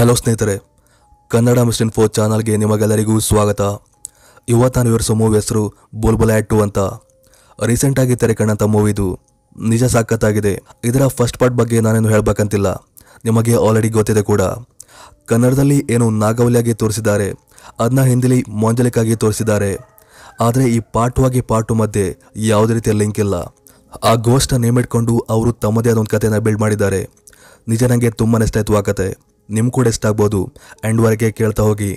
Hello ಸ್ನೇಹಿತರೆ, ಕನ್ನಡ ಮಿಸ್ಟನ್ ಫೋ ಚಾನಲ್ಗೆ ನಿಮಗೆಲ್ಲರಿಗೂ ಸ್ವಾಗತ. ಇವತ್ತು ನಾನು ವಿವರಿಸೋ ಮೂವಿ ಹೆಸರು ಬುಲ್ಬುಲ್ ಆ್ಯಡ್ ಟು ಅಂತ. ರೀಸೆಂಟಾಗಿ ತೆರೆ ಕಂಡಂಥ ಮೂವಿ ಇದು. ನಿಜ ಸಾಕತ್ತಾಗಿದೆ. ಇದರ ಫಸ್ಟ್ ಪಾರ್ಟ್ ಬಗ್ಗೆ ನಾನೇನು ಹೇಳಬೇಕಂತಿಲ್ಲ. ನಿಮಗೆ ಆಲ್ರೆಡಿ ಗೊತ್ತಿದೆ ಕೂಡ. ಕನ್ನಡದಲ್ಲಿ ಏನು ನಾಗವಲಿಯಾಗಿ ತೋರಿಸಿದ್ದಾರೆ ಅದನ್ನ ಹಿಂದಿಲಿ ಮೊಂಜಲಿಕಾಗಿ ತೋರಿಸಿದ್ದಾರೆ. ಆದರೆ ಈ ಪಾರ್ಟ್ ಆಗಿ ಪಾರ್ಟು ಮಧ್ಯೆ ಯಾವುದೇ ರೀತಿಯ ಲಿಂಕ್ ಇಲ್ಲ. ಆ ಗೋಷ್ಠ ನೇಮಿಟ್ಕೊಂಡು ಅವರು ತಮ್ಮದೇ ಆದ ಒಂದು ಕಥೆಯನ್ನು ಬಿಲ್ಡ್ ಮಾಡಿದ್ದಾರೆ. ನಿಜ ನನಗೆ ತುಂಬಾ ಇಷ್ಟ ಆ ಕತೆ ನಿಮ್ಮ ಕೂಡ ಇಷ್ಟ ಆಗ್ಬೋದು ಎಂಡ್ವರೆಗೆ ಕೇಳ್ತಾ ಹೋಗಿ.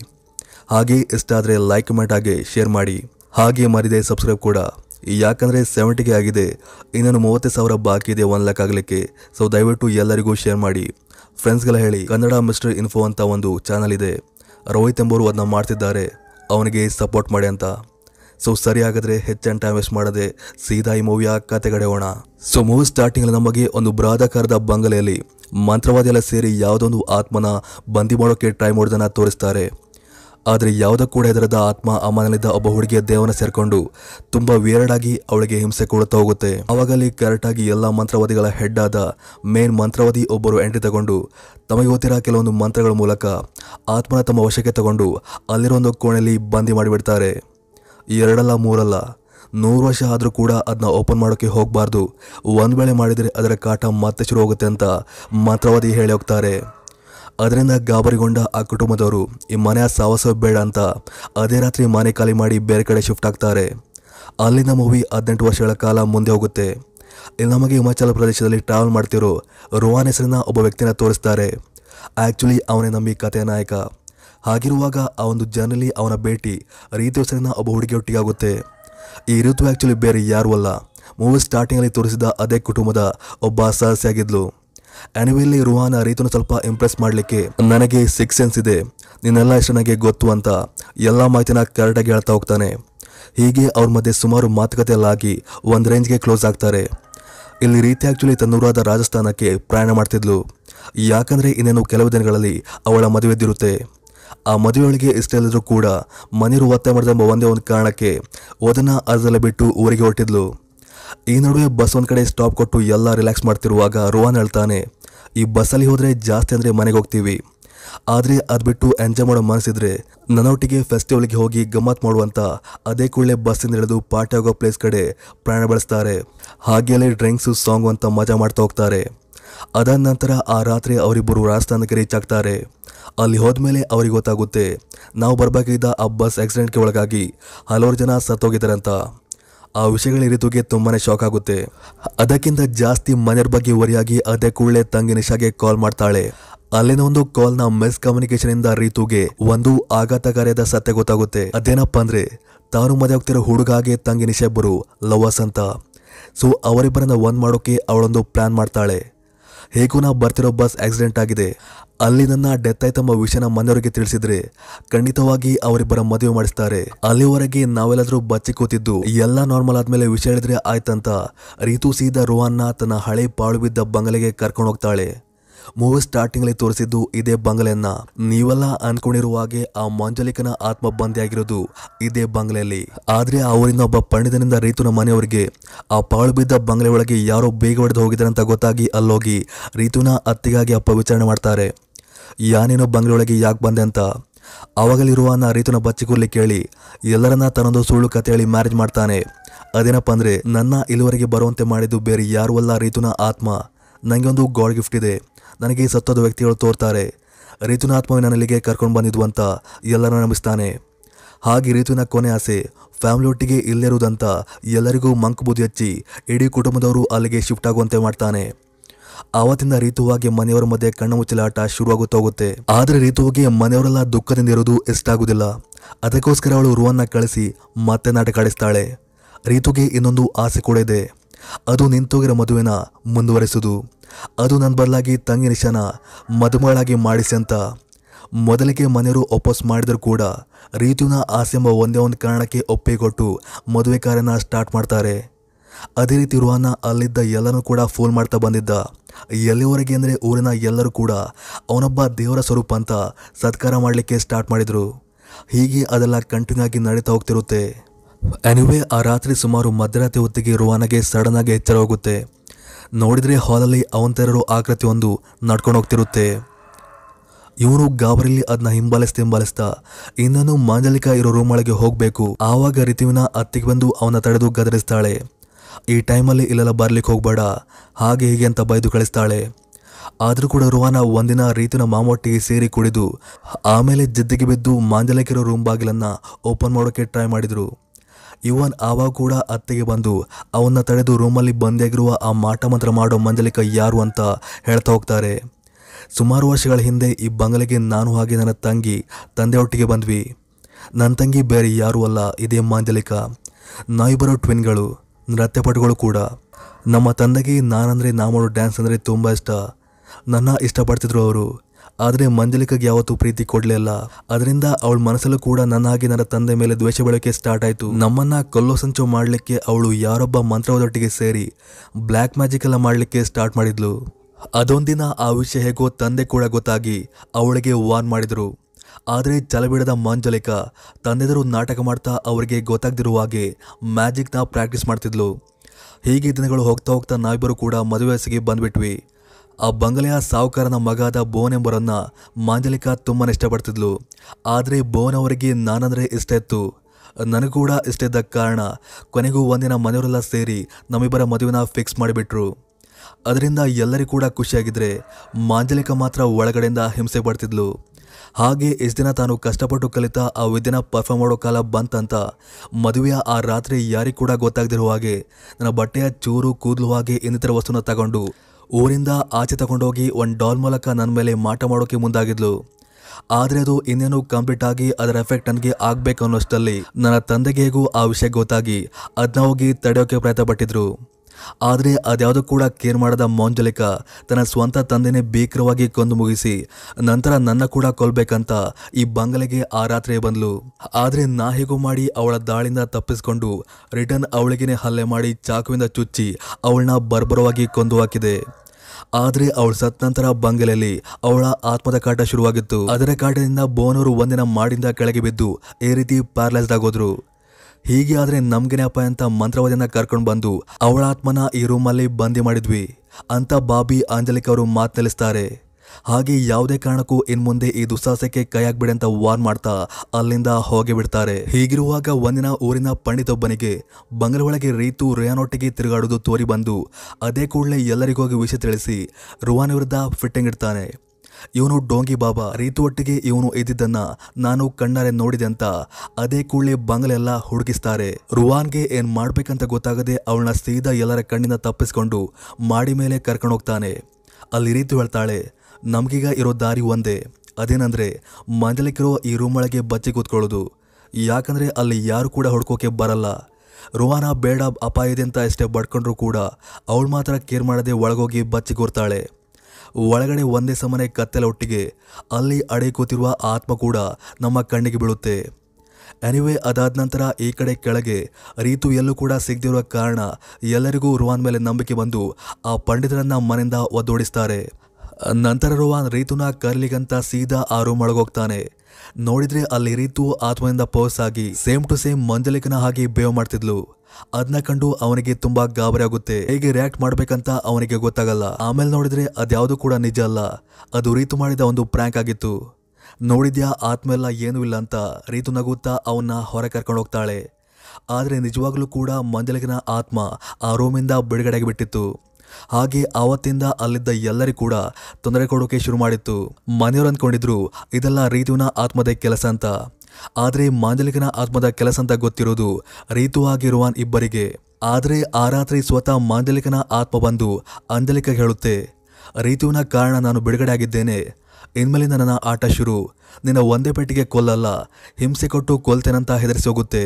ಹಾಗೆ ಇಷ್ಟ ಆದರೆ ಲೈಕ್ ಕಮೆಂಟ್ ಹಾಗೆ ಶೇರ್ ಮಾಡಿ. ಹಾಗೆ ಮರಿದೆ ಸಬ್ಸ್ಕ್ರೈಬ್ ಕೂಡ. ಯಾಕಂದರೆ ಸೆವೆಂಟಿಗೆ ಆಗಿದೆ. ಇನ್ನೊಂದು ಮೂವತ್ತು ಸಾವಿರ ಬಾಕಿ ಇದೆ ಒನ್ ಲ್ಯಾಕ್ ಆಗಲಿಕ್ಕೆ. ಸೊ ದಯವಿಟ್ಟು ಎಲ್ಲರಿಗೂ ಶೇರ್ ಮಾಡಿ. ಫ್ರೆಂಡ್ಸ್ಗೆಲ್ಲ ಹೇಳಿ, ಕನ್ನಡ ಮಿಸ್ಟರ್ ಇನ್ಫೋ ಅಂತ ಒಂದು ಚಾನಲ್ ಇದೆ. ರೋಹಿತ್ ಎಂಬವರು ಅದನ್ನ ಮಾಡ್ತಿದ್ದಾರೆ. ಅವನಿಗೆ ಸಪೋರ್ಟ್ ಮಾಡಿ ಅಂತ. ಸೊ ಸರಿ ಆಗಿದ್ರೆ ಹೆಚ್ಚಿನ ಟೈಮ್ ವೇಸ್ಟ್ ಮಾಡದೆ ಸೀದಾ ಈ ಮೂವಿಯ ಕತೆಗಡೆ ಹೋಣ ಸೊ ಮೂವಿ ಸ್ಟಾರ್ಟಿಂಗ್ ನಮಗೆ ಒಂದು ಬೃಹದಾಕಾರದ ಬಂಗಲೆಯಲ್ಲಿ ಮಂತ್ರವಾದಿ ಎಲ್ಲ ಸೇರಿ ಯಾವುದೊಂದು ಆತ್ಮನ ಬಂದಿ ಮಾಡೋಕ್ಕೆ ಟ್ರೈ ಮಾಡೋದನ್ನು ತೋರಿಸ್ತಾರೆ. ಆದರೆ ಯಾವುದೋ ಕೂಡ ಹೆದರದ ಆತ್ಮ ಆ ಮನೆಯಲ್ಲಿದ್ದ ಒಬ್ಬ ಹುಡುಗಿಯ ದೇವನ ಸೇರಿಕೊಂಡು ತುಂಬ ವೇರಡಾಗಿ ಅವಳಿಗೆ ಹಿಂಸೆ ಕೊಡುತ್ತಾ ಹೋಗುತ್ತೆ. ಅವಾಗಲ್ಲಿ ಕರೆಕ್ಟಾಗಿ ಎಲ್ಲ ಮಂತ್ರವಾದಿಗಳ ಹೆಡ್ ಆದ ಮೇನ್ ಮಂತ್ರವಾದಿ ಒಬ್ಬರು ಎಂಟ್ರಿ ತಗೊಂಡು, ತಮಗೆ ಗೊತ್ತಿರೋ ಕೆಲವೊಂದು ಮಂತ್ರಗಳ ಮೂಲಕ ಆತ್ಮನ ತಮ್ಮ ವಶಕ್ಕೆ ತಗೊಂಡು ಅಲ್ಲಿರೋ ಒಂದು ಕೋಣೆಯಲ್ಲಿ ಬಂದಿ ಮಾಡಿಬಿಡ್ತಾರೆ. ಎರಡಲ್ಲ, ಮೂರಲ್ಲ ನೂರು ವರ್ಷ ಆದರೂ ಕೂಡ ಅದನ್ನ ಓಪನ್ ಮಾಡೋಕ್ಕೆ ಹೋಗಬಾರ್ದು. ಒಂದು ವೇಳೆ ಮಾಡಿದರೆ ಅದರ ಕಾಟ ಮತ್ತೆ ಶುರು ಹೋಗುತ್ತೆ ಅಂತ ಮಂತ್ರವಾದಿ ಹೇಳಿ ಹೋಗ್ತಾರೆ. ಅದರಿಂದ ಗಾಬರಿಗೊಂಡ ಆ ಕುಟುಂಬದವರು, ಈ ಮನೆಯ ಸಾಹಸ ಬೇಡ ಅಂತ ಅದೇ ರಾತ್ರಿ ಮನೆ ಖಾಲಿ ಮಾಡಿ ಬೇರೆ ಕಡೆ ಶಿಫ್ಟ್ ಆಗ್ತಾರೆ. ಅಲ್ಲಿಂದ ಮೂವಿ ಹದಿನೆಂಟು ವರ್ಷಗಳ ಕಾಲ ಮುಂದೆ ಹೋಗುತ್ತೆ. ಇಲ್ಲಿ ನಮಗೆ ಹಿಮಾಚಲ ಪ್ರದೇಶದಲ್ಲಿ ಟ್ರಾವೆಲ್ ಮಾಡ್ತಿರೋ ರುವಾನ್ ಹೆಸರಿನ ಒಬ್ಬ ವ್ಯಕ್ತಿನ ತೋರಿಸ್ತಾರೆ. ಆ್ಯಕ್ಚುಲಿ ಅವನೇ ನಂಬಿ ಕಥೆಯ ನಾಯಕ. ಹಾಗಿರುವಾಗ ಆ ಒಂದು ಜರ್ನಲಿ ಅವನ ಭೇಟಿ, ರೀತಿ ಹೆಸರಿನ ಒಬ್ಬ ಹುಡುಗಿಯೊಟ್ಟಿಗೆ ಆಗುತ್ತೆ. ಈ ಋತು ಆ್ಯಕ್ಚುಲಿ ಬೇರೆ ಯಾರೂ ಅಲ್ಲ. ಮೂವಿ ಸ್ಟಾರ್ಟಿಂಗಲ್ಲಿ ತೋರಿಸಿದ ಅದೇ ಕುಟುಂಬದ ಒಬ್ಬ ಸಹಸ್ಯಾಗಿದ್ಲು ಆ್ಯನಿವಲ್ಲಿ ರುಹಾನ ರೀತನ್ನು ಸ್ವಲ್ಪ ಇಂಪ್ರೆಸ್ ಮಾಡಲಿಕ್ಕೆ ನನಗೆ ಸಿಕ್ಸ್ ಸೆನ್ಸ್ ಇದೆ. ನಿನ್ನೆಲ್ಲ ಇಷ್ಟು ನನಗೆ ಗೊತ್ತು ಅಂತ ಎಲ್ಲ ಮಾಹಿತಿನ ಕರೆಕ್ಟಾಗಿ ಹೇಳ್ತಾ ಹೋಗ್ತಾನೆ. ಹೀಗೆ ಅವ್ರ ಮಧ್ಯೆ ಸುಮಾರು ಮಾತುಕತೆಯಲ್ಲಾಗಿ ಒಂದು ರೇಂಜ್ಗೆ ಕ್ಲೋಸ್ ಆಗ್ತಾರೆ. ಇಲ್ಲಿ ರೀತಿ ಆ್ಯಕ್ಚುಲಿ ತನ್ನೂರಾದ ರಾಜಸ್ಥಾನಕ್ಕೆ ಪ್ರಯಾಣ ಮಾಡ್ತಿದ್ಲು. ಯಾಕಂದರೆ ಇನ್ನೇನು ಕೆಲವು ದಿನಗಳಲ್ಲಿ ಅವಳ ಮದುವೆದ್ದಿರುತ್ತೆ ಆ ಮದುವೆಯೊಳಗೆ ಇಷ್ಟ ಇಲ್ಲದರೂ ಕೂಡ ಮನೆಯವರು ಒತ್ತೆ ಮಾಡಿದೆಂಬ ಒಂದೇ ಒಂದು ಕಾರಣಕ್ಕೆ ಓದನ ಅರ್ಧದಲ್ಲೇ ಬಿಟ್ಟು ಊರಿಗೆ ಹೊರಟಿದ್ಲು. ಈ ನಡುವೆ ಬಸ್ ಒಂದು ಕಡೆ ಸ್ಟಾಪ್ ಕೊಟ್ಟು ಎಲ್ಲ ರಿಲ್ಯಾಕ್ಸ್ ಮಾಡ್ತಿರುವಾಗ ರೋಹನ್ ಹೇಳ್ತಾನೆ, ಈ ಬಸ್ಸಲ್ಲಿ ಹೋದರೆ ಜಾಸ್ತಿ ಅಂದರೆ ಮನೆಗೆ ಹೋಗ್ತೀವಿ. ಆದರೆ ಅದು ಬಿಟ್ಟು ಎಂಜಾಯ್ ಮಾಡೋ ಮನಸ್ಸಿದ್ರೆ ನನ್ನೊಟ್ಟಿಗೆ ಫೆಸ್ಟಿವಲ್ಗೆ ಹೋಗಿ ಗಮ್ಮತ್ ಮಾಡುವಂಥ ಅದೇ ಕೂಡಲೇ ಬಸ್ಸಿಂದ ಇಳಿದು ಪಾರ್ಟಿ ಆಗೋ ಪ್ಲೇಸ್ ಕಡೆ ಪ್ರಯಾಣ ಬೆಳೆಸ್ತಾರೆ. ಹಾಗೆಯಲ್ಲೇ ಡ್ರಿಂಕ್ಸು ಸಾಂಗ್ ಅಂತ ಮಜಾ ಮಾಡ್ತಾ ಹೋಗ್ತಾರೆ. ಅದಾದ ನಂತರ ಆ ರಾತ್ರಿ ಅವರಿಬ್ಬರು ರಾಜಸ್ಥಾನಕ್ಕೆ ರೀಚ್ ಆಗ್ತಾರೆ. ಅಲ್ಲಿ ಹೋದ್ಮೇಲೆ ಅವ್ರಿಗೆ ಗೊತ್ತಾಗುತ್ತೆ, ನಾವು ಬರಬೇಕಾಗಿದ್ದ ಆ ಬಸ್ ಆಕ್ಸಿಡೆಂಟ್ಗೆ ಒಳಗಾಗಿ ಹಲವಾರು ಜನ ಸತ್ತೋಗಿದ್ದಾರೆ ಅಂತ ಆ ವಿಷಯಗಳ ಋತುಗೆ ತುಂಬಾ ಶಾಕ್ ಆಗುತ್ತೆ. ಅದಕ್ಕಿಂತ ಜಾಸ್ತಿ ಮನೆಯವ್ರ ಬಗ್ಗೆ ವರಿಯಾಗಿ ಅದೇ ಕೂಡಲೇ ತಂಗಿ ನಿಶಾಗೆ ಕಾಲ್ ಮಾಡ್ತಾಳೆ. ಅಲ್ಲಿನ ಒಂದು ಕಾಲ್ನ ಮಿಸ್ ಕಮ್ಯುನಿಕೇಶನ್ ಇಂದ ರೀತುಗೆ ಒಂದು ಆಘಾತಕಾರಿಯಾದ ಸತ್ಯ ಗೊತ್ತಾಗುತ್ತೆ. ಅದೇನಪ್ಪ ಅಂದ್ರೆ, ತಾನು ಮದುವೆ ಹೋಗ್ತಿರೋ ಹುಡುಗಾಗೆ ತಂಗಿ ನಿಶಾ ಇಬ್ಬರು ಲವರ್ಸ್ ಅಂತ. ಸೊ ಅವರಿಬ್ಬರನ್ನ ಒಂದ್ ಮಾಡೋಕೆ ಅವಳೊಂದು ಪ್ಲಾನ್ ಮಾಡ್ತಾಳೆ. ಹೇಗೂ ನಾ ಬರ್ತಿರೋ ಬಸ್ ಆಕ್ಸಿಡೆಂಟ್ ಆಗಿದೆ. ಅಲ್ಲಿ ನನ್ನ ಡೆತ್ ಆಯ್ತಂಬ ವಿಷಯನ ಮನೆಯವರಿಗೆ ತಿಳಿಸಿದ್ರೆ ಖಂಡಿತವಾಗಿ ಅವರಿಬ್ಬರ ಮದುವೆ ಮಾಡಿಸ್ತಾರೆ. ಅಲ್ಲಿವರೆಗೆ ನಾವೆಲ್ಲಾದರೂ ಬಚ್ಚಿ ಕೂತಿದ್ದು, ಎಲ್ಲ ನಾರ್ಮಲ್ ಆದ್ಮೇಲೆ ವಿಷಯ ಹೇಳಿದ್ರೆ ಆಯ್ತಂತ ರೀತು ಸೀದಾ ರುವಾನ್ನ ತನ್ನ ಹಳೆ ಪಾಳು ಬಿದ್ದ ಬಂಗಲೆಗೆ ಕರ್ಕೊಂಡು ಹೋಗ್ತಾಳೆ. ಮೂವಿ ಸ್ಟಾರ್ಟಿಂಗ್ ಅಲ್ಲಿ ತೋರಿಸಿದ್ದು ಇದೇ ಬಂಗಲೆಯನ್ನ. ನೀವೆಲ್ಲ ಅನ್ಕೊಂಡಿರುವ ಹಾಗೆ ಆ ಮಂಜಲಿಕನ ಆತ್ಮ ಬಂದಿಯಾಗಿರೋದು ಇದೇ ಬಂಗಲೆಯಲ್ಲಿ. ಆದ್ರೆ ಅವರಿಂದ ಒಬ್ಬ ಪಂಡಿತನಿಂದ ರೀತುನ ಮನೆಯವರಿಗೆ ಆ ಪಾಳು ಬಿದ್ದ ಬಂಗಲೆ ಒಳಗೆ ಯಾರೋ ಬೇಗ ಹೊಡೆದು ಹೋಗಿದ್ದಾರೆ ಅಂತ ಗೊತ್ತಾಗಿ ಅಲ್ಲೋಗಿ ರೀತುನ ಅತ್ತಿಗಾಗಿ ಅಪ್ಪ ವಿಚಾರಣೆ ಮಾಡ್ತಾರೆ. ಯಾನೇನೋ ಬಂಗ್ಲೆಯೊಳಗೆ ಯಾಕೆ ಬಂದೆ ಅಂತ? ಅವಾಗಲಿರುವ ನಾ ರೀತುನ ಬಚ್ಚಿಕೂರ್ಲಿ ಕೇಳಿ, ಎಲ್ಲರನ್ನ ತನ್ನೊಂದು ಸುಳ್ಳು ಕತೆ ಹೇಳಿ ಮ್ಯಾರೇಜ್ ಮಾಡ್ತಾನೆ. ಅದೇನಪ್ಪ ಅಂದರೆ, ನನ್ನ ಇಲ್ಲಿವರೆಗೆ ಬರುವಂತೆ ಮಾಡಿದ್ದು ಬೇರೆ ಯಾರು ಅಲ್ಲ ರೀತುನ ಆತ್ಮ. ನನಗೆ ಒಂದು ಗಾಡ್ ಗಿಫ್ಟ್ ಇದೆ. ನನಗೆ ಸತ್ತೋದ ವ್ಯಕ್ತಿಗಳು ತೋರ್ತಾರೆ. ರೀತುನ ಆತ್ಮವೇ ನನ್ನಲ್ಲಿಗೆ ಕರ್ಕೊಂಡು ಬಂದಿದ್ವು ಅಂತ ಎಲ್ಲರನ್ನ ನಂಬಿಸ್ತಾನೆ. ಹಾಗೆ ರೀತುನ ಕೊನೆ ಆಸೆ ಫ್ಯಾಮಿಲಿ ಒಟ್ಟಿಗೆ ಇಲ್ಲಿರುವುದಂತ ಎಲ್ಲರಿಗೂ ಮಂಕ್ ಬುದ್ಧಿ ಹಚ್ಚಿ, ಇಡೀ ಕುಟುಂಬದವರು ಅಲ್ಲಿಗೆ ಶಿಫ್ಟ್ ಆಗುವಂತೆ ಮಾಡ್ತಾನೆ. ಆವತ್ತಿಂದ ರೀತುವಾಗಿ ಮನೆಯವರ ಮಧ್ಯೆ ಕಣ್ಣು ಮುಚ್ಚಲಾಟ ಶುರುವಾಗುತ್ತಾ ಹೋಗುತ್ತೆ ಆದ್ರೆ ರೀತುವಿಗೆ ಮನೆಯವರೆಲ್ಲ ದುಃಖದಿಂದ ಇರೋದು ಇಷ್ಟ ಆಗುದಿಲ್ಲ ಅದಕ್ಕೋಸ್ಕರ ಅವಳು ರುವನ್ನ ಕಳಿಸಿ ಮತ್ತೆ ನಾಟಕ ಆಡಿಸ್ತಾಳೆ. ರೀತುಗೆ ಇನ್ನೊಂದು ಆಸೆ ಕೂಡ ಇದೆ. ಅದು ನಿಂತೋಗಿರೋ ಮದುವೆನ ಮುಂದುವರೆಸುದು. ಅದು ನನ್ನ ಬದಲಾಗಿ ತಂಗಿ ನಿಶಾನ ಮದುಮಗಳಾಗಿ ಮಾಡಿಸಿ ಅಂತ. ಮೊದಲಿಗೆ ಮನೆಯವರು ಒಪ್ಪೋಸ್ ಮಾಡಿದರೂ ಕೂಡ ರೀತುನ ಆಸೆ ಎಂಬ ಒಂದೇ ಒಂದು ಕಾರಣಕ್ಕೆ ಒಪ್ಪಿಕೊಟ್ಟು ಮದುವೆ ಕಾರ್ಯನ ಸ್ಟಾರ್ಟ್ ಮಾಡ್ತಾರೆ. ಅದೇ ರೀತಿ ರುಹಾನ ಅಲ್ಲಿದ್ದ ಎಲ್ಲರೂ ಕೂಡ ಫೋನ್ ಮಾಡ್ತಾ ಬಂದಿದ್ದ. ಎಲ್ಲಿವರೆಗೆ ಅಂದರೆ ಊರಿನ ಎಲ್ಲರೂ ಕೂಡ ಅವನೊಬ್ಬ ದೇವರ ಸ್ವರೂಪ ಅಂತ ಸತ್ಕಾರ ಮಾಡಲಿಕ್ಕೆ ಸ್ಟಾರ್ಟ್ ಮಾಡಿದರು. ಹೀಗೆ ಅದೆಲ್ಲ ಕಂಟಿನ್ಯೂ ಆಗಿ ನಡೀತಾ ಹೋಗ್ತಿರುತ್ತೆ. ಎನಿವೆ ಆ ರಾತ್ರಿ ಸುಮಾರು ಮಧ್ಯರಾತ್ರಿ ಹೊತ್ತಿಗೆ ರುವಾನಾಗೆ ಸಡನ್ ಆಗಿ ಎಚ್ಚರ ಹೋಗುತ್ತೆ. ನೋಡಿದರೆ ಹಾಲಲ್ಲಿ ಅವನ ಆಕೃತಿ ಒಂದು ನಡ್ಕೊಂಡು ಹೋಗ್ತಿರುತ್ತೆ. ಇವನು ಗಾಬರಿಲಿ ಅದನ್ನ ಹಿಂಬಾಲಿಸ್ತಾ ಹಿಂಬಾಲಿಸ್ತಾ ಇನ್ನೂ ಮಾಂಜಲಿಕ ಇರೋ ರೂಮ್ ಒಳಗೆ ಹೋಗಬೇಕು. ಆವಾಗ ರಿತುವಿನ ಅತ್ತಿಗೆ ಬಂದು ಅವನ ತಡೆದು ಗದರಿಸ್ತಾಳೆ. ಈ ಟೈಮಲ್ಲಿ ಇಲ್ಲೆಲ್ಲ ಬರ್ಲಿಕ್ಕೆ ಹೋಗ್ಬೇಡ. ಹಾಗೆ ಹೀಗೆ ಅಂತ ಬೈದು ಕಳಿಸ್ತಾಳೆ. ಆದರೂ ಕೂಡ ರುವಾನ ಒಂದಿನ ರೀತಿನ ಮಾಮೊಟ್ಟಿಗೆ ಸೇರಿ ಕುಡಿದು, ಆಮೇಲೆ ಜಿದ್ದಿಗೆ ಬಿದ್ದು ಮಾಂಜಲಿಕಿರೋ ರೂಮ್ ಬಾಗಿಲನ್ನು ಓಪನ್ ಮಾಡೋಕ್ಕೆ ಟ್ರೈ ಮಾಡಿದರು. ಇವನ್ ಆವಾಗ ಕೂಡ ಅತ್ತೆಗೆ ಬಂದು, ಅವನ್ನ ತಡೆದು ರೂಮಲ್ಲಿ ಬಂದಿಯಾಗಿರುವ ಆ ಮಾಟ ಮಂತ್ರ ಮಾಡೋ ಮಂಜಲಿಕ ಯಾರು ಅಂತ ಹೇಳ್ತಾ ಹೋಗ್ತಾರೆ. ಸುಮಾರು ವರ್ಷಗಳ ಹಿಂದೆ ಈ ಬಂಗಲೆಗೆ ನಾನು ಹಾಗೆ ನನ್ನ ತಂಗಿ, ತಂದೆಯೊಟ್ಟಿಗೆ ಬಂದ್ವಿ. ನನ್ನ ತಂಗಿ ಬೇರೆ ಯಾರೂ ಅಲ್ಲ, ಇದೇ ಮಾಂಜಲಿಕ. ನಾವಿಬ್ಬರು ಟ್ವಿನ್ಗಳು ನೃತ್ಯಪಟುಗಳು ಕೂಡ. ನಮ್ಮ ತಂದೆಗೆ ನಾನಂದರೆ ನಾ ಮಾಡೋ ಡ್ಯಾನ್ಸ್ ಅಂದರೆ ತುಂಬ ಇಷ್ಟ. ನನ್ನ ಇಷ್ಟಪಡ್ತಿದ್ರು ಅವರು. ಆದರೆ ಮಂಜಲಿಕಾಗೆ ಯಾವತ್ತೂ ಪ್ರೀತಿ ಕೊಡಲಿಲ್ಲ ಅದರಿಂದ ಅವಳ ಮನಸ್ಸಲ್ಲೂ ಕೂಡ ನನ್ನ ಹಾಗೆ ನನ್ನ ತಂದೆ ಮೇಲೆ ದ್ವೇಷ ಬೆಳಕೆ ಸ್ಟಾರ್ಟ್ ಆಯಿತು. ನಮ್ಮನ್ನು ಕೊಲ್ಲೋ ಸಂಚು ಮಾಡಲಿಕ್ಕೆ ಅವಳು ಯಾರೊಬ್ಬ ಮಂತ್ರವದೊಟ್ಟಿಗೆ ಸೇರಿ ಬ್ಲ್ಯಾಕ್ ಮ್ಯಾಜಿಕ್ ಎಲ್ಲ ಮಾಡಲಿಕ್ಕೆ ಸ್ಟಾರ್ಟ್ ಮಾಡಿದ್ಲು. ಅದೊಂದಿನ ಆ ವಿಷಯ ಹೇಗೋ ತಂದೆ ಕೂಡ ಗೊತ್ತಾಗಿ ಅವಳಿಗೆ ವಾರ್ನ್ ಮಾಡಿದರು. ಆದರೆ ಚಲಬಿಡದ ಮಾಂಜಲಿಕ ತಂದೆದರು ನಾಟಕ ಮಾಡ್ತಾ ಅವರಿಗೆ ಗೊತ್ತಾಗ್ದಿರುವ ಹಾಗೆ ಮ್ಯಾಜಿಕ್ನ ಪ್ರಾಕ್ಟೀಸ್ ಮಾಡ್ತಿದ್ಲು. ಹೀಗೆ ದಿನಗಳು ಹೋಗ್ತಾ ಹೋಗ್ತಾ ನಾವಿಬ್ಬರು ಕೂಡ ಮದುವೆ ವಯಸ್ಸಿಗೆ ಬಂದ್ಬಿಟ್ವಿ. ಆ ಬಂಗಲೆಯ ಸಾಹುಕಾರನ ಮಗಾದ ಬೋನ್ ಎಂಬರನ್ನು ಮಾಂಜಲಿಕ ತುಂಬಾ ಇಷ್ಟಪಡ್ತಿದ್ಲು. ಆದರೆ ಬೋನ್ ಅವರಿಗೆ ನಾನಂದರೆ ಇಷ್ಟ ಇತ್ತು. ನನಗೂ ಕೂಡ ಇಷ್ಟ ಇದ್ದ ಕಾರಣ ಕೊನೆಗೂ ಒಂದಿನ ಮನೆಯವರೆಲ್ಲ ಸೇರಿ ನಮ್ಮಿಬ್ಬರ ಮದುವೆನ ಫಿಕ್ಸ್ ಮಾಡಿಬಿಟ್ರು. ಅದರಿಂದ ಎಲ್ಲರಿಗೂ ಕೂಡ ಖುಷಿಯಾಗಿದ್ರೆ ಮಾಂಜಲಿಕ ಮಾತ್ರ ಒಳಗಡೆಯಿಂದ ಹಿಂಸೆ ಪಡ್ತಿದ್ಲು. ಹಾಗೆ ಇಷ್ಟು ದಿನ ತಾನು ಕಷ್ಟಪಟ್ಟು ಕಲಿತ ಆ ವಿದ್ಯೆನ ಪರ್ಫಾರ್ಮ್ ಮಾಡೋ ಕಾಲ ಬಂತಂತ ಮದುವೆಯ ಆ ರಾತ್ರಿ ಯಾರಿಗೂ ಕೂಡ ಗೊತ್ತಾಗದಿರುವ ಹಾಗೆ ನನ್ನ ಬಟ್ಟೆಯ ಚೂರು ಕೂದಲು ಹಾಗೆ ಇನ್ನಿತರ ವಸ್ತುನ ತಗೊಂಡು ಊರಿಂದ ಆಚೆ ತಗೊಂಡೋಗಿ ಒಂದು ಡಾಲ್ ಮೂಲಕ ನನ್ನ ಮೇಲೆ ಮಾಟ ಮಾಡೋಕೆ ಮುಂದಾಗಿದ್ಲು. ಆದರೆ ಅದು ಇನ್ನೇನು ಕಂಪ್ಲೀಟ್ ಆಗಿ ಅದರ ಎಫೆಕ್ಟ್ ನನಗೆ ಆಗಬೇಕು ಅನ್ನೋಷ್ಟರಲ್ಲಿ ನನ್ನ ತಂದೆಗೆಗೂ ಆ ವಿಷಯ ಗೊತ್ತಾಗಿ ಅದನ್ನ ಹೋಗಿ ತಡೆಯೋಕೆ ಪ್ರಯತ್ನ ಪಟ್ಟಿದ್ರು ಆದರೆ ಅದ್ಯಾವುದೂ ಕೂಡ ಕೇರ್ ಮಾಡದ ಮೌಂಜಲಿಕ ತನ್ನ ಸ್ವಂತ ತಂದೆನೇ ಭೀಕರವಾಗಿ ಕೊಂದು ಮುಗಿಸಿ, ನಂತರ ನನ್ನ ಕೂಡ ಕೊಲ್ಬೇಕಂತ ಈ ಬಂಗಲೆಗೆ ಆ ರಾತ್ರಿ ಬಂದ್ಲು. ಆದರೆ ನಾ ಹೇಗೂ ಮಾಡಿ ಅವಳ ದಾಳಿಂದ ತಪ್ಪಿಸಿಕೊಂಡು ರಿಟರ್ನ್ ಅವಳಿಗೇನೆ ಹಲ್ಲೆ ಮಾಡಿ ಚಾಕುವಿಂದ ಚುಚ್ಚಿ ಅವಳನ್ನ ಬರ್ಬರವಾಗಿ ಕೊಂದು ಹಾಕಿದೆ. ಆದರೆ ಅವಳು ಸತ್ ನಂತರ ಬಂಗಲೆಯಲ್ಲಿ ಅವಳ ಆತ್ಮದ ಕಾಟ ಶುರುವಾಗಿತ್ತು. ಅದರ ಕಾಟದಿಂದ ಬೋನವರು ಒಂದಿನ ಮಾಡಿಂದ ಕೆಳಗೆ ಬಿದ್ದು ಈ ರೀತಿ ಪ್ಯಾರಲೈಸ್ಡ್ ಆಗೋದ್ರು. ಹೀಗೆ ಆದ್ರೆ ನಮ್ಗೇನೆ ಅಂತ ಮಂತ್ರವಾದಿಯನ್ನ ಕರ್ಕೊಂಡು ಬಂದು ಅವಳ ಆತ್ಮನ ಈ ರೂಮಲ್ಲಿ ಬಂದಿ ಮಾಡಿದ್ವಿ ಅಂತ ಬಾಬಿ ಆಂಜಲಿಕ್ ಅವರು ಮಾತನಾಡಿಸ್ತಾರೆ ಹಾಗೆ ಯಾವುದೇ ಕಾರಣಕ್ಕೂ ಇನ್ ಮುಂದೆ ಈ ದುಸ್ಸಾಹಸಕ್ಕೆ ಕೈ ಹಾಕ್ಬಿಡಿ ಅಂತ ವಾರ್ನ್ ಮಾಡ್ತಾ ಅಲ್ಲಿಂದ ಹೋಗಿ ಬಿಡ್ತಾರೆ. ಹೀಗಿರುವಾಗ ಒಂದಿನ ಊರಿನ ಪಂಡಿತೊಬ್ಬನಿಗೆ ಬಂಗಲೆ ಒಳಗೆ ರೀತು ರೇಯಾನೊಟ್ಟಿಗೆ ತಿರುಗಾಡೋದು ತೋರಿ ಬಂದು ಅದೇ ಕೂಡಲೇ ಎಲ್ಲರಿಗೋಗಿ ವಿಷಯ ತಿಳಿಸಿ ರುವಾನ್ ವಿರುದ್ಧ ಫಿಟ್ಟಿಂಗ್ ಇಡ್ತಾನೆ. ಇವನು ಡೋಂಗಿ ಬಾಬಾ, ರೀತು ಒಟ್ಟಿಗೆ ಇವನು ಇದ್ದಿದ್ದನ್ನ ನಾನು ಕಣ್ಣಾರೆ ನೋಡಿದೆ ಅಂತ ಅದೇ ಕೂಡಲೇ ಬಂಗಲೆಲ್ಲ ಹುಡುಗಿಸ್ತಾರೆ. ರುವಾನ್ಗೆ ಏನ್ ಮಾಡ್ಬೇಕಂತ ಗೊತ್ತಾಗದೆ ಅವಳನ್ನ ಸೀದಾ ಎಲ್ಲರ ಕಣ್ಣಿಂದ ತಪ್ಪಿಸ್ಕೊಂಡು ಮಾಡಿ ಮೇಲೆ ಕರ್ಕೊಂಡು ಹೋಗ್ತಾನೆ. ಅಲ್ಲಿ ರೀತು ಹೇಳ್ತಾಳೆ, ನಮ್ಗೀಗ ಇರೋ ದಾರಿ ಒಂದೇ. ಅದೇನಂದ್ರೆ, ಮಂಜಲಿಕಿರೋ ಈ ರೂಮೊಳಗೆ ಬಚ್ಚಿ ಕೂತ್ಕೊಳ್ಳೋದು. ಯಾಕಂದ್ರೆ ಅಲ್ಲಿ ಯಾರು ಕೂಡ ಹುಡ್ಕೋಕೆ ಬರಲ್ಲ. ರುವಾನ ಬೇಡ, ಅಪಾಯ ಇದೆ ಅಂತ ಎಷ್ಟೇ ಬಡ್ಕೊಂಡ್ರು ಕೂಡ ಅವಳು ಮಾತ್ರ ಕೇರ್ ಮಾಡದೆ ಒಳಗೋಗಿ ಬಚ್ಚಿ ಕೂರ್ತಾಳೆ. ಒಳಗಡೆ ಒಂದೇ ಸಮನೆ ಕತ್ತೆಲ ಒಟ್ಟಿಗೆ ಅಲ್ಲಿ ಅಡೆ ಕೂತಿರುವ ಆತ್ಮ ಕೂಡ ನಮ್ಮ ಕಣ್ಣಿಗೆ ಬೀಳುತ್ತೆ. ಎನಿವೆ ಅದಾದ ನಂತರ ಈ ಕಡೆ ಕೆಳಗೆ ರೀತು ಎಲ್ಲೂ ಕೂಡ ಸಿಗದಿರುವ ಕಾರಣ ಎಲ್ಲರಿಗೂ ರುವಾನ್ ಮೇಲೆ ನಂಬಿಕೆ ಬಂದು ಆ ಪಂಡಿತರನ್ನ ಮನೆಯಿಂದ ಒದ್ದೋಡಿಸ್ತಾರೆ. ನಂತರ ರುವಾನ್ ರೀತುನ ಕರ್ಲಿಗಂತ ಸೀದಾ ಆ ರೂಮ್ ಒಳಗೋಗ್ತಾನೆ ನೋಡಿದ್ರೆ ಅಲ್ಲಿ ರೀತು ಆತ್ಮದಿಂದ ಪೋಸ್ ಆಗಿ, ಸೇಮ್ ಟು ಸೇಮ್ ಮಂಜಲಿಕನ ಹಾಗೆ ಬೇವ್ ಮಾಡ್ತಿದ್ಲು. ಅದನ್ನ ಕಂಡು ಅವನಿಗೆ ತುಂಬಾ ಗಾಬರಿ ಆಗುತ್ತೆ. ಹೇಗೆ ರಿಯಾಕ್ಟ್ ಮಾಡ್ಬೇಕಂತ ಅವನಿಗೆ ಗೊತ್ತಾಗಲ್ಲ. ಆಮೇಲೆ ನೋಡಿದ್ರೆ ಅದ್ಯಾವುದು ಕೂಡ ನಿಜ ಅಲ್ಲ. ಅದು ರೀತು ಮಾಡಿದ ಒಂದು ಪ್ರ್ಯಾಂಕ್ ಆಗಿತ್ತು. ನೋಡಿದ್ಯಾ, ಆತ್ಮೆಲ್ಲ ಏನೂ ಇಲ್ಲ ಅಂತ ರೀತು ನಗುತ್ತಾ ಅವನ್ನ ಹೊರ ಕರ್ಕೊಂಡು ಹೋಗ್ತಾಳೆ. ಆದರೆ ನಿಜವಾಗ್ಲೂ ಕೂಡ ಮಂಜಲಿಕನ ಆತ್ಮ ಆ ರೂಮಿಂದ ಬಿಡುಗಡೆಗೆ ಬಿಟ್ಟಿತ್ತು. ಹಾಗೆ ಆವತ್ತಿಂದ ಅಲ್ಲಿದ್ದ ಎಲ್ಲರಿಗೂ ಕೂಡ ತೊಂದರೆ ಕೊಡೋಕೆ ಶುರು ಮಾಡಿತ್ತು. ಮನೆಯವರು ಅಂದ್ಕೊಂಡಿದ್ರು, ಇದೆಲ್ಲ ರೀತುವಿನ ಆತ್ಮದ ಕೆಲಸ ಅಂತ. ಆದರೆ ಮಾಂಜಲಿಕನ ಆತ್ಮದ ಕೆಲಸ ಅಂತ ಗೊತ್ತಿರೋದು ರೀತು ಆಗಿರುವ ಇಬ್ಬರಿಗೆ. ಆದರೆ ಆ ರಾತ್ರಿ ಸ್ವತಃ ಮಾಂಜಲಿಕನ ಆತ್ಮ ಬಂದು ಅಂಜಲಿಕ ಹೇಳುತ್ತೆ, ರೀತುವಿನ ಕಾರಣ ನಾನು ಬಿಡುಗಡೆ ಆಗಿದ್ದೇನೆ. ಇನ್ಮೇಲಿಂದ ನನ್ನ ಆಟ ಶುರು. ನಿನ್ನ ಒಂದೇ ಪೆಟ್ಟಿಗೆ ಕೊಲ್ಲಲ್ಲ, ಹಿಂಸೆ ಕೊಟ್ಟು ಕೊಲ್ತೇನಂತ ಹೆದರಿಸಿ ಹೋಗುತ್ತೆ.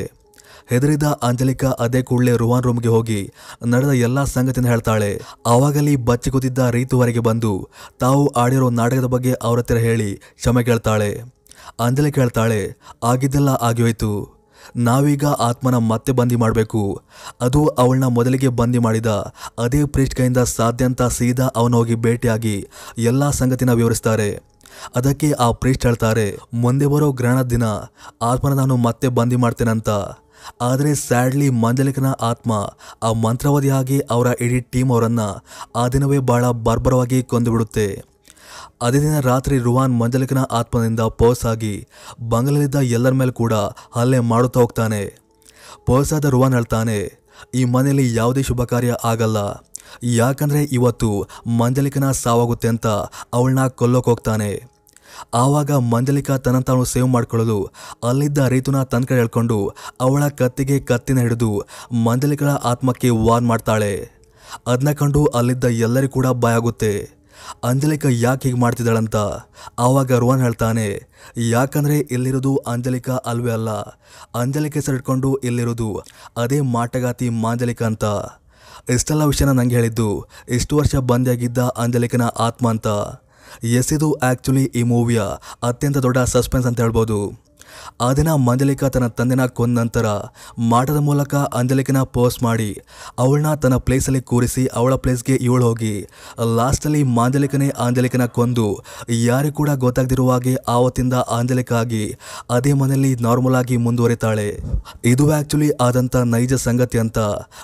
ಹೆದರಿದ ಅಂಜಲಿಕಾ ಅದೇ ಕೂಡಲೇ ರುವಾನ್ ರೂಮ್ಗೆ ಹೋಗಿ ನಡೆದ ಎಲ್ಲಾ ಸಂಗತಿನ ಹೇಳ್ತಾಳೆ. ಆವಾಗಲಿ ಬಚ್ಚಿ ಕೂತಿದ್ದ ರೀತು ಬಂದು ತಾವು ಆಡಿರೋ ನಾಟಕದ ಬಗ್ಗೆ ಅವರ ಹತ್ತಿರ ಹೇಳಿ ಕ್ಷಮೆ ಕೇಳ್ತಾಳೆ. ಅಂಜಲಿ ಹೇಳ್ತಾಳೆ ಆಗಿದ್ದೆಲ್ಲ ಆಗೋಯ್ತು ನಾವೀಗ ಆತ್ಮನ ಮತ್ತೆ ಬಂದಿ ಮಾಡಬೇಕು. ಅದು ಅವಳನ್ನ ಮೊದಲಿಗೆ ಬಂದಿ ಮಾಡಿದ, ಅದೇ ಪ್ರೀಸ್ಟ್ ಕೈಯಿಂದ ಸಾಧ್ಯ ಅಂತ ಸೀದಾ ಅವನ ಹೋಗಿ ಭೇಟಿಯಾಗಿ ಎಲ್ಲ ಸಂಗತಿನ ವಿವರಿಸ್ತಾರೆ. ಅದಕ್ಕೆ ಆ ಪ್ರೀಸ್ಟ್ ಹೇಳ್ತಾರೆ, ಮುಂದೆ ಬರೋ ಗ್ರಹಣದ ದಿನ, ಆತ್ಮನ ನಾನು ಮತ್ತೆ ಬಂದಿ ಮಾಡ್ತೇನಂತ. ಆದರೆ ಸ್ಯಾಡ್ಲಿ ಮಂಜಲಿಕನ ಆತ್ಮ ಆ ಮಂತ್ರವಾದಿಯಾಗಿ ಅವರ ಇಡೀ ಟೀಮ್ ಅವರನ್ನು ಆ ದಿನವೇ ಬಹಳ ಬರ್ಬರವಾಗಿ ಕೊಂದುಬಿಡುತ್ತೆ. ಅದೇ ದಿನ ರಾತ್ರಿ ರುವಾನ್ ಮಂಜಲಿಕನ ಆತ್ಮದಿಂದ ಪೋಸ್ ಆಗಿ ಬಂಗಲಲ್ಲಿದ್ದ ಎಲ್ಲರ ಮೇಲೆ ಕೂಡ ಹಲ್ಲೆ ಮಾಡುತ್ತಾ ಹೋಗ್ತಾನೆ. ಪೋಸಾದ ರುವಾನ್ ಹೇಳ್ತಾನೆ, ಈ ಮನೆಯಲ್ಲಿ ಯಾವುದೇ ಶುಭ ಕಾರ್ಯ ಆಗಲ್ಲ. ಯಾಕಂದರೆ ಇವತ್ತು ಮಂಜಲಿಕನ ಸಾವಾಗುತ್ತೆ ಅಂತ ಅವಳನ್ನ ಕೊಲ್ಲೋಕೆ ಹೋಗ್ತಾನೆ. ಆವಾಗ ಮಂಜಲಿಕಾ ತನ್ನ ತಾನು ಸೇವ್ ಮಾಡಿಕೊಳ್ಳಲು ಅಲ್ಲಿದ್ದ ರೀತುನ ತನ್ನ ಕಡೆ ಹೇಳ್ಕೊಂಡು ಅವಳ ಕತ್ತಿಗೆ ಕತ್ತಿನ ಹಿಡಿದು ಮಂಜಲಿಕಳ ಆತ್ಮಕ್ಕೆ ವಾರ್ನ್ ಮಾಡ್ತಾಳೆ. ಅದನ್ನ ಕಂಡು ಅಲ್ಲಿದ್ದ ಎಲ್ಲರಿಗೂ ಕೂಡ ಭಯ ಆಗುತ್ತೆ. ಅಂಜಲಿಕಾ ಯಾಕೆ ಹೀಗೆ ಮಾಡ್ತಿದ್ದಾಳಂತ ಆವಾಗ ರೋಹನ್ ಹೇಳ್ತಾನೆ, ಯಾಕಂದ್ರೆ ಇಲ್ಲಿರೋದು ಅಂಜಲಿಕಾ ಅಲ್ವೇ ಅಲ್ಲ. ಅಂಜಲಿಕೆ ಸರಿಟ್ಕೊಂಡು ಇಲ್ಲಿರೋದು ಅದೇ ಮಾಟಗಾತಿ ಮಾಂಜಲಿಕಾ ಅಂತ. ಇಷ್ಟೆಲ್ಲ ವಿಷಯನ ನಂಗೆ ಹೇಳಿದ್ದು, ಇಷ್ಟು ವರ್ಷ ಬಂದಿಯಾಗಿದ್ದ ಅಂಜಲಿಕನ ಆತ್ಮ ಅಂತ. ಎಸ್ ಇದು ಆ್ಯಕ್ಚುಲಿ ಈ ಮೂವಿಯ ಅತ್ಯಂತ ದೊಡ್ಡ ಸಸ್ಪೆನ್ಸ್ ಅಂತ ಹೇಳ್ಬೋದು. ಆ ದಿನ ಮಂಜಲಿಕಾ ತನ್ನ ತಂದೆನ ಕೊಂದ ನಂತರ ಮಾಟದ ಮೂಲಕ ಅಂಜಲಿಕನ ಪೋಸ್ಟ್ ಮಾಡಿ ಅವಳನ್ನ ತನ್ನ ಪ್ಲೇಸಲ್ಲಿ ಕೂರಿಸಿ ಅವಳ ಪ್ಲೇಸ್ಗೆ ಇವಳು ಹೋಗಿ. ಲಾಸ್ಟಲ್ಲಿ ಮಾಂಜಲಿಕನೇ ಆಂಜಲಿಕನ ಕೊಂದು ಯಾರಿಗೂ ಕೂಡ ಗೊತ್ತಾಗದಿರುವ ಹಾಗೆ ಆವತ್ತಿಂದ ಆಂಜಲಿಕ ಆಗಿ ಅದೇ ಮನೆಯಲ್ಲಿ ನಾರ್ಮಲ್ ಆಗಿ ಮುಂದುವರಿತಾಳೆ. ಇದು ಆ್ಯಕ್ಚುಲಿ ಆದಂಥ ನೈಜ ಸಂಗತಿ ಅಂತ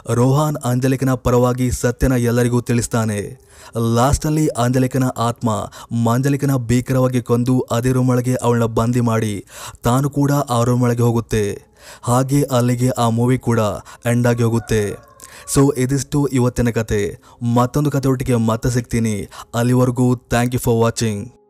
ರೋಹಾನ್ ಆಂಜಲಿಕನ ಪರವಾಗಿ ಸತ್ಯನ ಎಲ್ಲರಿಗೂ ತಿಳಿಸ್ತಾನೆ. ಲಾಸ್ಟಲ್ಲಿ ಆಂಜಲಿಕನ ಆತ್ಮ ಮಾಂಜಲಿಕನ ಭೀಕರವಾಗಿ ಕೊಂದು ಅದೇ ರೂಮೊಳಗೆ ಅವಳನ್ನ ಬಂದಿ ಮಾಡಿ ತಾನು ಕೂಡ ಆ ರೂಮೊಳಗೆ ಹೋಗುತ್ತೆ. ಹಾಗೆ ಅಲ್ಲಿಗೆ ಆ ಮೂವಿ ಕೂಡ ಎಂಡ್ ಆಗಿ ಹೋಗುತ್ತೆ. ಸೊ ಇದಿಷ್ಟು ಇವತ್ತಿನ ಕತೆ. ಮತ್ತೊಂದು ಕತೆ ಒಟ್ಟಿಗೆ ಮತ್ತೆ ಸಿಗ್ತೀನಿ. ಅಲ್ಲಿವರೆಗೂ ಥ್ಯಾಂಕ್ ಯು ಫಾರ್ ವಾಚಿಂಗ್